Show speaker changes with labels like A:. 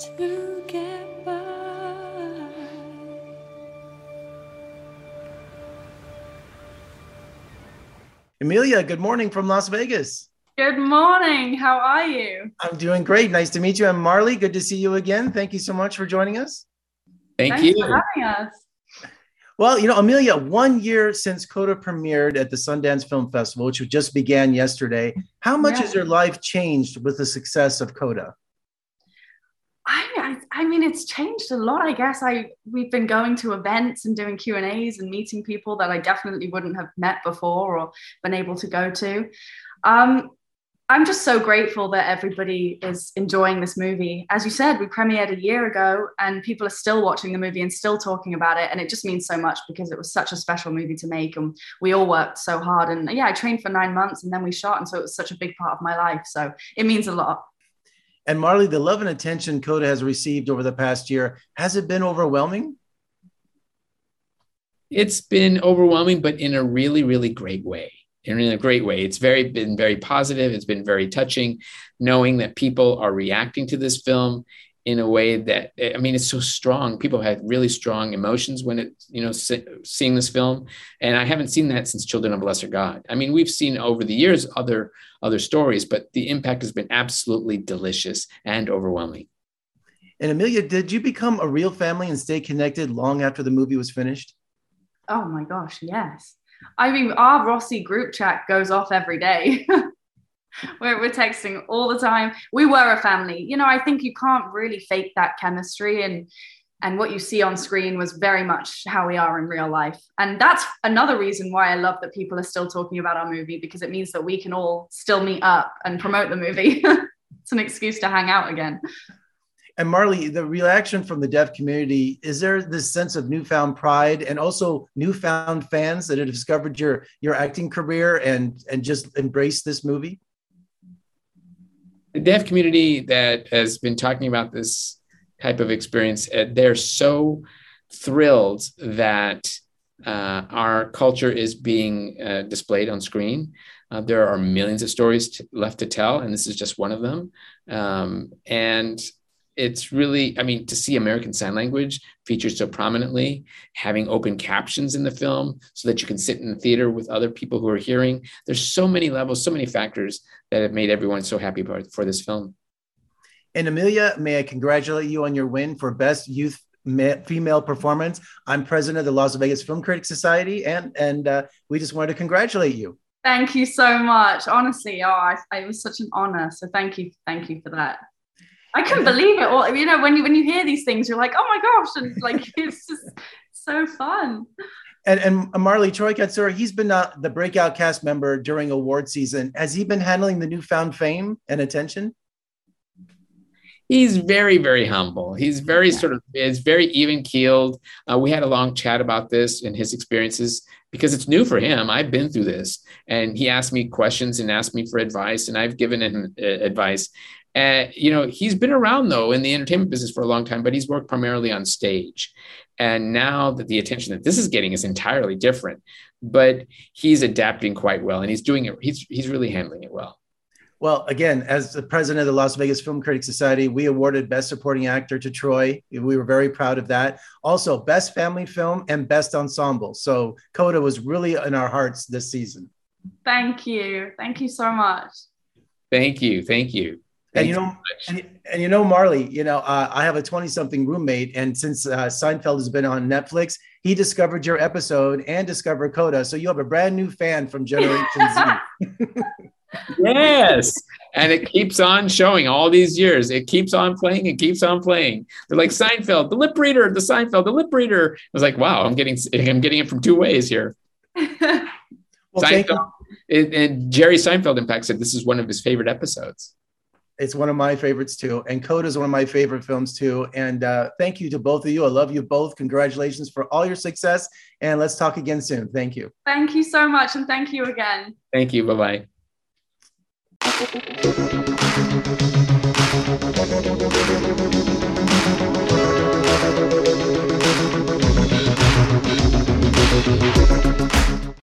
A: to get by.
B: Emilia, good morning from Las Vegas.
C: Good morning. How are you?
B: I'm doing great. Nice to meet you. I'm Marlee. Good to see you again. Thank you so much for joining us.
D: Thank
C: Thanks
D: you.
C: for having us.
B: Well, you know, Emilia, one year since Coda premiered at the Sundance Film Festival, which just began yesterday, how much
C: Yeah.
B: has your life changed with the success of Coda?
C: I, I, mean, it's changed a lot. I guess I we've been going to events and doing Q and A's and meeting people that I definitely wouldn't have met before or been able to go to. Um, I'm just so grateful that everybody is enjoying this movie. As you said, we premiered a year ago, and people are still watching the movie and still talking about it, and it just means so much because it was such a special movie to make, and we all worked so hard. And yeah, I trained for nine months, and then we shot, and so it was such a big part of my life. So it means a lot.
B: And Marlee, the love and attention Coda has received over the past year, has it been overwhelming?
D: It's been overwhelming, but in a really, really great way. In a great way. It's very been very positive. It's been very touching, knowing that people are reacting to this film in a way that I mean, it's so strong. People had really strong emotions when it, you know, se- seeing this film, and I haven't seen that since Children of a Lesser God. I mean, we've seen over the years other other stories, but the impact has been absolutely delicious and overwhelming.
B: And Emilia, did you become a real family and stay connected long after the movie was finished?
C: Oh my gosh, yes. I mean, our Rossi group chat goes off every day. we're, we're texting all the time. We were a family. You know, I think you can't really fake that chemistry and and what you see on screen was very much how we are in real life. And that's another reason why I love that people are still talking about our movie because it means that we can all still meet up and promote the movie. it's an excuse to hang out again.
B: And Marlee, the reaction from the deaf community, is there this sense of newfound pride and also newfound fans that have discovered your your acting career and and just embraced this movie?
D: The deaf community that has been talking about this type of experience, they're so thrilled that uh, our culture is being uh, displayed on screen. Uh, there are millions of stories left to tell, and this is just one of them. Um, and it's really, I mean, to see American Sign Language featured so prominently, having open captions in the film so that you can sit in the theater with other people who are hearing. There's so many levels, so many factors that have made everyone so happy for this film.
B: And Emilia, may I congratulate you on your win for Best Youth Female Performance. I'm president of the Las Vegas Film Critics Society, and and uh, we just wanted to congratulate you.
C: Thank you so much. Honestly, oh, I, it was such an honor. So thank you, thank you for that. I couldn't believe it. Well, you know, when you when you hear these things, you're like, oh my gosh, and like it's just so fun.
B: And and Marlee Troy Kotsur, he's been uh, the breakout cast member during award season. Has he been handling the newfound fame and attention?
D: He's very, very humble. He's very sort of is very even keeled. Uh, we had a long chat about this and his experiences because it's new for him. I've been through this, and he asked me questions and asked me for advice, and I've given him uh, advice. Uh, you know, he's been around though in the entertainment business for a long time, but he's worked primarily on stage. And now that the attention that this is getting is entirely different, but he's adapting quite well, and he's doing it. He's he's really handling it well.
B: Well, again, as the president of the Las Vegas Film Critics Society, we awarded Best Supporting Actor to Troy. We were very proud of that. Also, Best Family Film and Best Ensemble. So Coda was really in our hearts this season.
C: Thank you, thank you so much.
D: Thank you, thank you.
B: And you know, and, and you know, Marlee, you know, uh, I have a 20 something roommate, and since uh, Seinfeld has been on Netflix, he discovered your episode and discovered Coda. So you have a brand new fan from Generation Z.
D: Yes. And it keeps on showing all these years. It keeps on playing and keeps on playing. They're like Seinfeld, the lip reader, the Seinfeld, the lip reader. I was like, wow, I'm getting I'm getting it from two ways here.
B: Well, thank you.
D: Seinfeld, and, and Jerry Seinfeld, in fact, said this is one of his favorite episodes.
B: It's one of my favorites too. And Coda is one of my favorite films too. And uh, thank you to both of you. I love you both. Congratulations for all your success. And let's talk again soon. Thank you.
C: thank you so much, and thank you again.
D: Thank you. Bye bye.